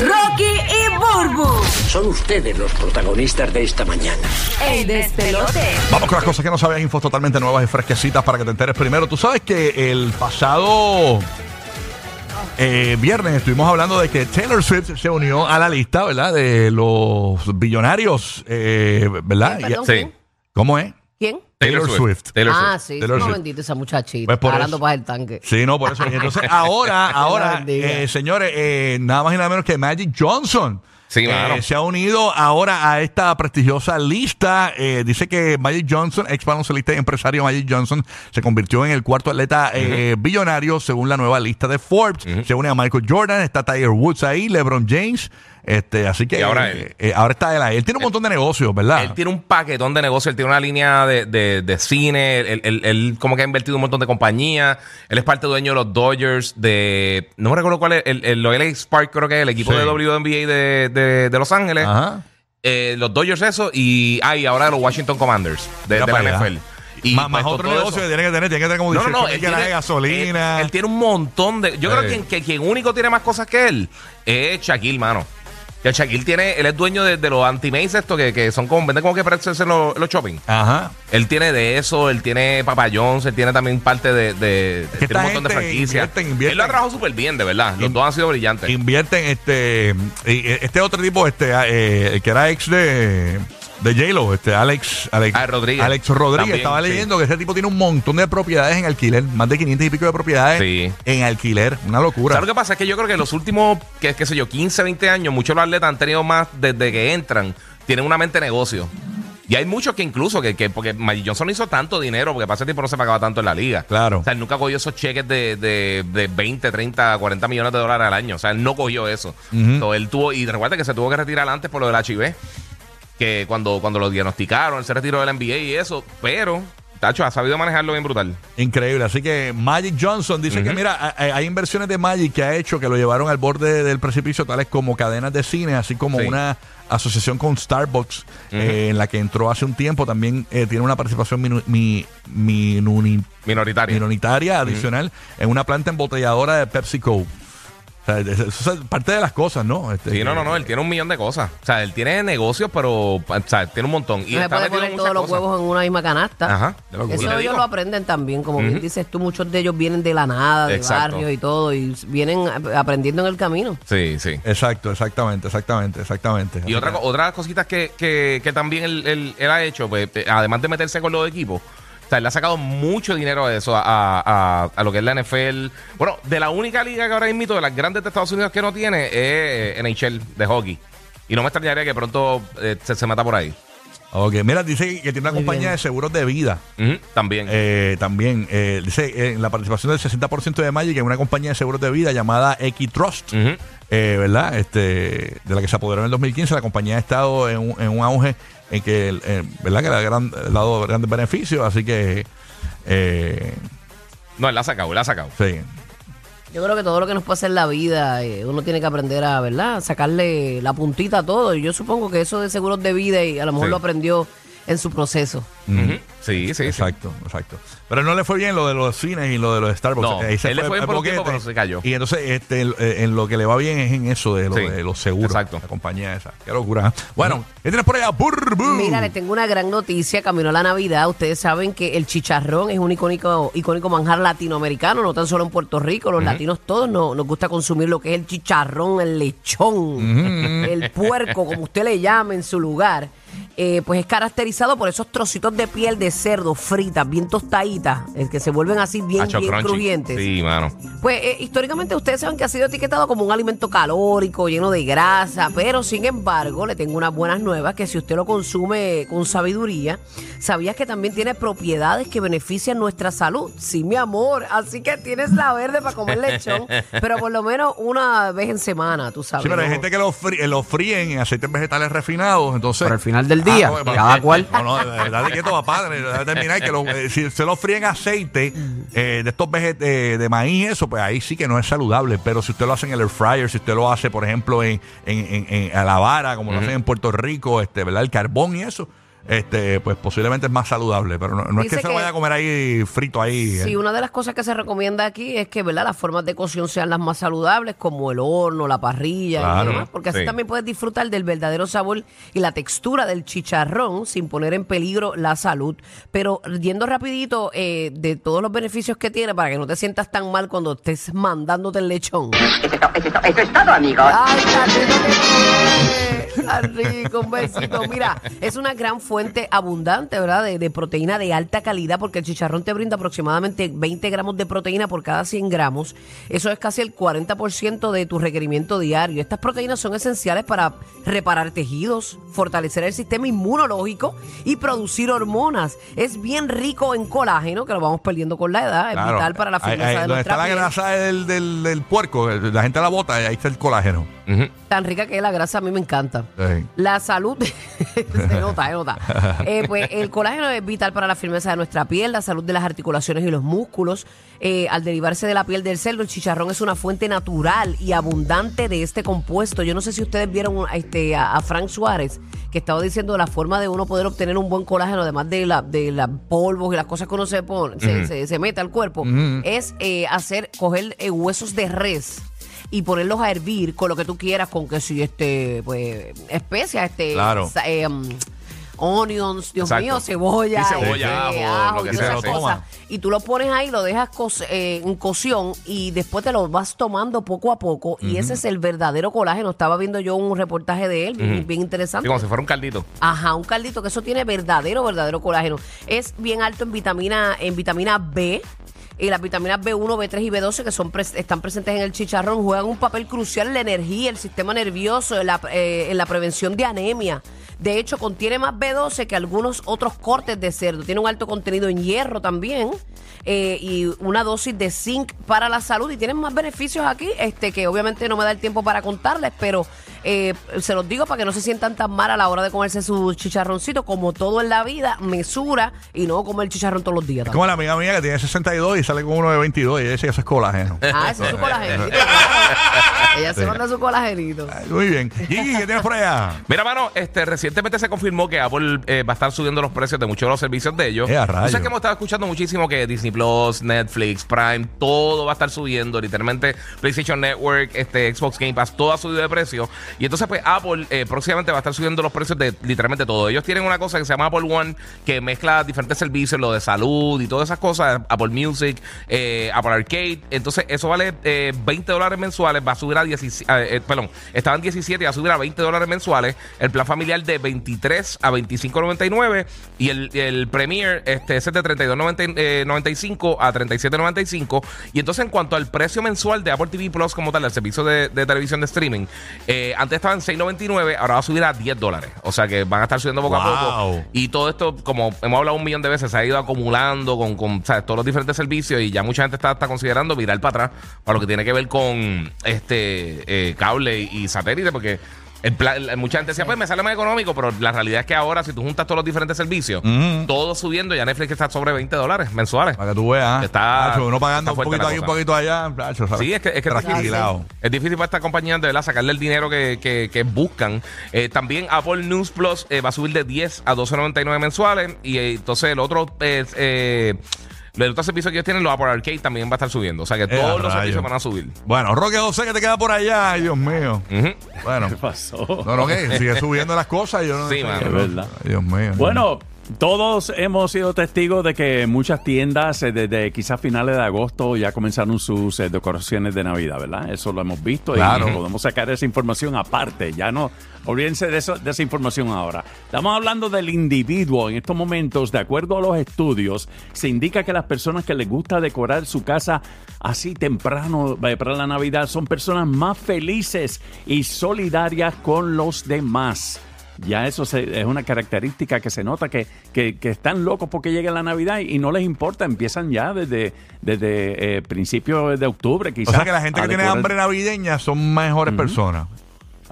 Rocky y Burbu, Son ustedes los protagonistas de esta mañana. el despelote. Vamos con las cosas que no sabías, infos totalmente nuevas y fresquecitas para que te enteres primero. Tú sabes que el pasado eh, viernes estuvimos hablando de que Taylor Swift se unió a la lista, ¿verdad? De los billonarios, eh, ¿verdad? Sí. ¿Cómo es? ¿Quién? Taylor Swift. Taylor ah, Swift. sí, Taylor no Swift. bendito esa muchachita. Pues eso. para el tanque. Sí, no, por eso. Entonces ahora, ahora, eh, señores, eh, nada más y nada menos que Magic Johnson. Sí, eh, mano. se ha unido ahora a esta prestigiosa lista. Eh, dice que Magic Johnson, ex baloncelista y empresario Magic Johnson, se convirtió en el cuarto atleta eh, billonario según la nueva lista de Forbes. Se une a Michael Jordan, está Tiger Woods ahí, LeBron James. Este, así que Y ahora eh, eh, ahora está él ahí. Él tiene un montón de negocios, ¿verdad? Él tiene un paquetón de negocios, él tiene una línea de, de- de cine, él, él- él como que ha invertido un montón de compañías, él es parte dueño de los Dodgers, de, no me recuerdo cuál es, el, el, los LA Spark creo que es el equipo Sí. de WNBA de, de, de Los Ángeles, Ajá. Eh, los Dodgers eso, y, ah, y ahora los Washington Commanders de, la. NFL. Y más, más pues, otro negocio que tiene que tener, tiene que tener como No, no, 18 no. Él tiene, de gasolina. Él, él tiene un montón de. Yo creo que, que quien único tiene más cosas que él es Shaquille, mano. Que Shaquille tiene. Él es dueño de, de los anti-maze estos que, que son como. Venden como que pretzels en los, los shopping. Ajá. Él tiene de eso, él tiene Papa John's, él tiene también parte de. de tiene un montón de franquicias. invierten, invierten. Él lo ha trabajado súper bien, de verdad. Los In- dos han sido brillantes. invierten este este otro tipo este eh, que era ex de de J-Lo, este Alex Alex, Ah, Rodríguez. Alex Rodríguez También, estaba sí. leyendo que ese tipo tiene un montón de propiedades en alquiler, más de 500 y pico de propiedades Sí. en alquiler, una locura. ¿Sabes lo que pasa? Es que yo creo que los últimos, qué, qué sé yo, 15, 20 años, muchos de los atletas han tenido más desde que entran, tienen una mente de negocio. Y hay muchos que incluso, que, que porque Magic Johnson no hizo tanto dinero, porque para ese tiempo no se pagaba tanto en la liga. Claro. O sea, él nunca cogió esos cheques de, de, de 20, 30, 40 millones de dólares al año. O sea, él no cogió eso. Entonces, él tuvo, y recuerda que se tuvo que retirar antes por lo del HIV. Que cuando, cuando lo diagnosticaron, él se retiró del NBA y eso. Pero, Tacho, ha sabido manejarlo bien brutal. Increíble, así que Magic Johnson dice que mira, hay inversiones de Magic que ha hecho que lo llevaron al borde del precipicio, tales como cadenas de cine, así como Sí. una asociación con Starbucks, eh, en la que entró hace un tiempo, también eh, tiene una participación minu- mi- minuni- Minoritario. minoritaria adicional en una planta embotelladora de PepsiCo. O sea, eso es parte de las cosas, ¿no? Este, Sí, no, no, no, él tiene un millón de cosas. O sea, él tiene negocios, pero, o sea, tiene un montón. Y No está puede poner todos los cosas. huevos en una misma canasta. Ajá. Eso ellos digo, lo aprenden también, como bien dices tú, muchos de ellos vienen de la nada, de Exacto. barrios y todo, y vienen ap- aprendiendo en el camino. Sí, sí. Exacto, exactamente, exactamente, exactamente. Y otra, otras cositas que, que, que también él, él- él ha hecho, pues, eh, además de meterse con los equipos, sea, él ha sacado mucho dinero de eso a, a- a lo que es la NFL. Bueno, de la única liga que ahora mismo de las grandes de Estados Unidos que no tiene es eh, NHL de hockey. Y no me extrañaría que pronto eh, se, se mata por ahí. Ok, mira, dice que tiene una Muy compañía bien. de seguros de vida. También. Eh, también eh, dice eh, en la participación del 60% de Magic en una compañía de seguros de vida llamada Equitrust, Ujú. Eh, ¿verdad? Este, de la que se apoderó en el 2015. La compañía ha estado en un, en un auge en que, eh, ¿verdad? Que le ha gran- dado grandes beneficios, así que, eh, No, él la ha sacado, él la ha sacado. sí. Yo creo que todo lo que nos pasa en la vida, eh, uno tiene que aprender a, ¿verdad? Sacarle la puntita a todo. Y yo supongo que eso de seguros de vida, y a lo mejor Sí. lo aprendió en su proceso. Ujú. Sí, sí, sí. Exacto, exacto. Pero no le fue bien lo de los cines y lo de los Starbucks. No, Ahí se él le fue bien al por un tiempo, boquete. pero se cayó. Y entonces este, en, en lo que le va bien es en eso de, lo, Sí, de los seguros. exacto. La compañía esa. Qué locura. Bueno, ¿qué tienes por allá? Burbu. Mira, les tengo una gran noticia. Camino a la Navidad. Ustedes saben que el chicharrón es un icónico, icónico manjar latinoamericano, no tan solo en Puerto Rico. Los latinos todos no- nos gusta consumir lo que es el chicharrón, el lechón, el puerco, como usted le llame en su lugar. Eh, pues es caracterizado por esos trocitos de piel de cerdo fritas, bien tostaditas, eh, que se vuelven así bien, Hacho bien crunchy. crujientes. Sí, mano. Pues eh, históricamente ustedes saben que ha sido etiquetado como un alimento calórico, lleno de grasa, pero sin embargo le tengo unas buenas nuevas que si usted lo consume con sabiduría, sabías que también tiene propiedades que benefician nuestra salud. Sí, mi amor, así que tienes la verde para comer lechón, pero por lo menos una vez en semana, tú sabes. Sí, pero hay ¿no? gente que lo, frí- eh, lo fríen en aceites vegetales refinados, entonces... Pero al final del día, bueno, cada eh, cual. No, no, dale quieto, de terminar que lo- eh, si se lo fríen aceite eh, de estos veget de, de maíz, eso, pues ahí sí que no es saludable. Pero si usted lo hace en el air fryer, si usted lo hace, por ejemplo, en, en, en- en- a la vara, como lo hacen en Puerto Rico, este, ¿verdad? El carbón y eso, este, pues posiblemente es más saludable. Pero no, no es que se lo que- vaya a comer ahí frito ahí. Sí, eh. una de las cosas que se recomienda aquí es que ¿verdad? las formas de cocción sean las más saludables, como el horno, la parrilla Claro. y demás, porque así Sí. también puedes disfrutar del verdadero sabor y la textura del chicharrón sin poner en peligro la salud. Pero yendo rapidito eh, de todos los beneficios que tiene para que no te sientas tan mal cuando estés mandándote el lechón. Eso es, to- eso es to- eso es todo, amigos. ¡Ay! ¡Tan rico! Un besito. Mira, es una gran fuente abundante, ¿verdad? De, de proteína de alta calidad, porque el chicharrón te brinda aproximadamente 20 gramos de proteína por cada 100 gramos. Eso es casi el 40% de tu requerimiento diario. Estas proteínas son esenciales para reparar tejidos, fortalecer el sistema inmunológico y producir hormonas. Es bien rico en colágeno, que lo vamos perdiendo con la edad. Es Claro. vital para la firmeza de nuestra está la grasa del, del, del puerco, la gente la bota, ahí está el colágeno. Tan rica que es la grasa, a mí me encanta. Sí. La salud, se nota, se nota. Eh, pues el colágeno es vital para la firmeza de nuestra piel, la salud de las articulaciones y los músculos. Eh, al derivarse de la piel del cerdo, el chicharrón es una fuente natural y abundante de este compuesto. Yo no sé si ustedes vieron este, a, a Frank Suárez, que estaba diciendo la forma de uno poder obtener un buen colágeno, además de la de los polvos y las cosas que uno se pone, se, se- se mete al cuerpo, es eh, hacer, coger huesos de res y ponerlos a hervir con lo que tú quieras, con que si este, pues, especias, este, Claro. eh, um, onions, Dios Exacto. mío, cebolla, Sí, cebolla, este, ajo, lo y todas esas cosas. Y tú lo pones ahí, lo dejas co- eh, en cocción y después te lo vas tomando poco a poco. Y ese es el verdadero colágeno. Estaba viendo yo un reportaje de él, bien, Sí, interesante. como si fuera un caldito. Ajá, un caldito que eso tiene verdadero, verdadero colágeno. Es bien alto en vitamina, en vitamina B. Y las vitaminas B1, B3 y B12 que son pres- están presentes en el chicharrón juegan un papel crucial en la energía, el sistema nervioso, en la, eh, en la prevención de anemia. De hecho, contiene más B12 que algunos otros cortes de cerdo. Tiene un alto contenido en hierro también eh, y una dosis de zinc para la salud. Y tienen más beneficios aquí, este que obviamente no me da el tiempo para contarles, pero eh, se los digo para que no se sientan tan mal a la hora de comerse su chicharroncito. Como todo en la vida, mesura y no comer chicharrón todos los días. Es como la amiga mía que tiene 62 y sale con uno de 22 y ella dice que eso es colágeno. Ah, ese es su colagenito. Ella se manda su colagenito. Ay, Muy bien. Gigi, ¿qué tienes por allá? Mira, mano, este, recientemente se confirmó que Apple eh, va a estar subiendo los precios de muchos de los servicios de ellos. Eh, a Yo rayos. sé que hemos estado escuchando muchísimo que Disney Plus, Netflix, Prime, todo va a estar subiendo. Literalmente, PlayStation Network, este, Xbox Game Pass, todo ha subido de precio. Y entonces, pues, Apple eh, próximamente va a estar subiendo los precios de literalmente todo. Ellos tienen una cosa que se llama Apple One, que mezcla diferentes servicios, lo de salud y todas esas cosas. Apple Music, eh, Apple Arcade. Entonces, eso vale eh, 20 dólares mensuales, va a subir a 17, eh, eh, perdón, estaban 17 y va a subir a 20 dólares mensuales. El plan familiar de 23 a 25.99 y el, el Premier, este, es de 32.95 a 37.95. Y entonces, en cuanto al precio mensual de Apple TV Plus como tal, el servicio de, de televisión de streaming, eh, antes estaba en 6.99, ahora va a subir a 10 dólares. O sea que van a estar subiendo poco a poco. Y todo esto, como hemos hablado un millón de veces, se ha ido acumulando con, con ¿sabes? todos los diferentes servicios y ya mucha gente está, está considerando virar para atrás para lo que tiene que ver con este eh, cable y, y satélite, porque el plan- la- mucha gente decía, pues me sale más económico, pero la realidad es que ahora, si tú juntas todos los diferentes servicios, todo subiendo, ya Netflix está sobre 20 dólares mensuales. Para que tú veas. Está- Nacho, uno pagando está un poquito aquí, un poquito allá. Sí, es que, es que es difícil. Tranquilado. Es difícil para esta compañía de verdad sacarle el dinero que, que- que buscan. Eh, también Apple News Plus eh, va a subir de 10 a 12.99 mensuales. Y eh, entonces el otro es. Eh, el otro servicio que ellos tienen, los Apple Arcade, también va a estar subiendo. O sea que Eh, todos los rayos. servicios van a subir. Bueno, Roque José, que te queda por allá. Ay, Dios mío. Bueno. ¿Qué pasó? No, no, que sigue subiendo las cosas. Yo no Sí, sé. mano. Es verdad. Ay, Dios mío. Bueno, Todos hemos sido testigos de que muchas tiendas eh, desde quizás finales de agosto ya comenzaron sus eh, decoraciones de Navidad, ¿verdad? Eso lo hemos visto Claro. y podemos sacar esa información aparte. Ya no, olvídense de, eso, de esa información ahora. Estamos hablando del individuo. En estos momentos, de acuerdo a los estudios, se indica que las personas que les gusta decorar su casa así temprano eh, para la Navidad son personas más felices y solidarias con los demás. Ya eso se- es una característica que se nota que, que- que están locos porque llega la Navidad y, y no les importa, empiezan ya desde, desde eh, principios de octubre O quizás. sea que la gente que tiene hambre navideña son mejores personas.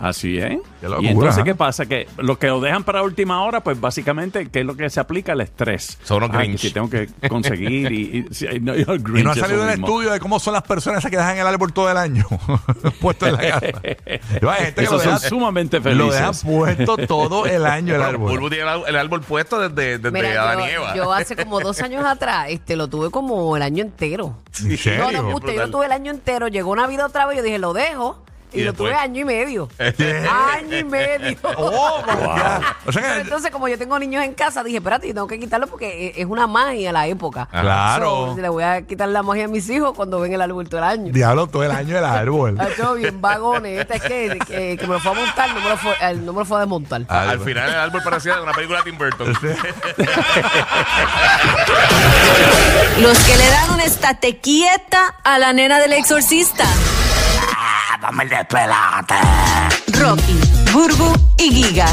Así es. Qué locura, y entonces, ¿eh? ¿qué pasa? Que los que lo dejan para última hora, pues básicamente, ¿qué es lo que se aplica? El estrés. Son unos Ah, que si tengo que conseguir y... y- no, y Y ha salido mismo. estudio de cómo son las personas esas que dejan el árbol todo el año puesto en la casa. Yo, hay gente que Esos lo son deja- sumamente Lo dejan felices. puesto todo el año el árbol. Tiene el, árbol- puesto desde, desde Mira, Adán y yo, Eva. yo hace como dos años atrás, este, lo tuve como el año entero. ¿En serio? No, no, usted, yo lo tuve el año entero. Llegó Navidad otra vez, yo dije, lo dejo. Y, Y lo tuve año y medio. año y medio. Oh. O sea Pero que, entonces, como yo tengo niños en casa, dije, espérate, yo tengo que quitarlo porque e- es una magia la época. claro. So, le voy a quitar la magia a mis hijos cuando ven el árbol todo el año. Diablo, todo el año el árbol. Todo bien vagones. Este es que, que, que me lo fue a montar, no me lo fue, él no me lo fue a desmontar. Ah, Al final el árbol parecía de una película de Tim Burton. Los que le dan un estate quieta a la nena del exorcista. Dame el despelote. Rocky, Burbu y Giga.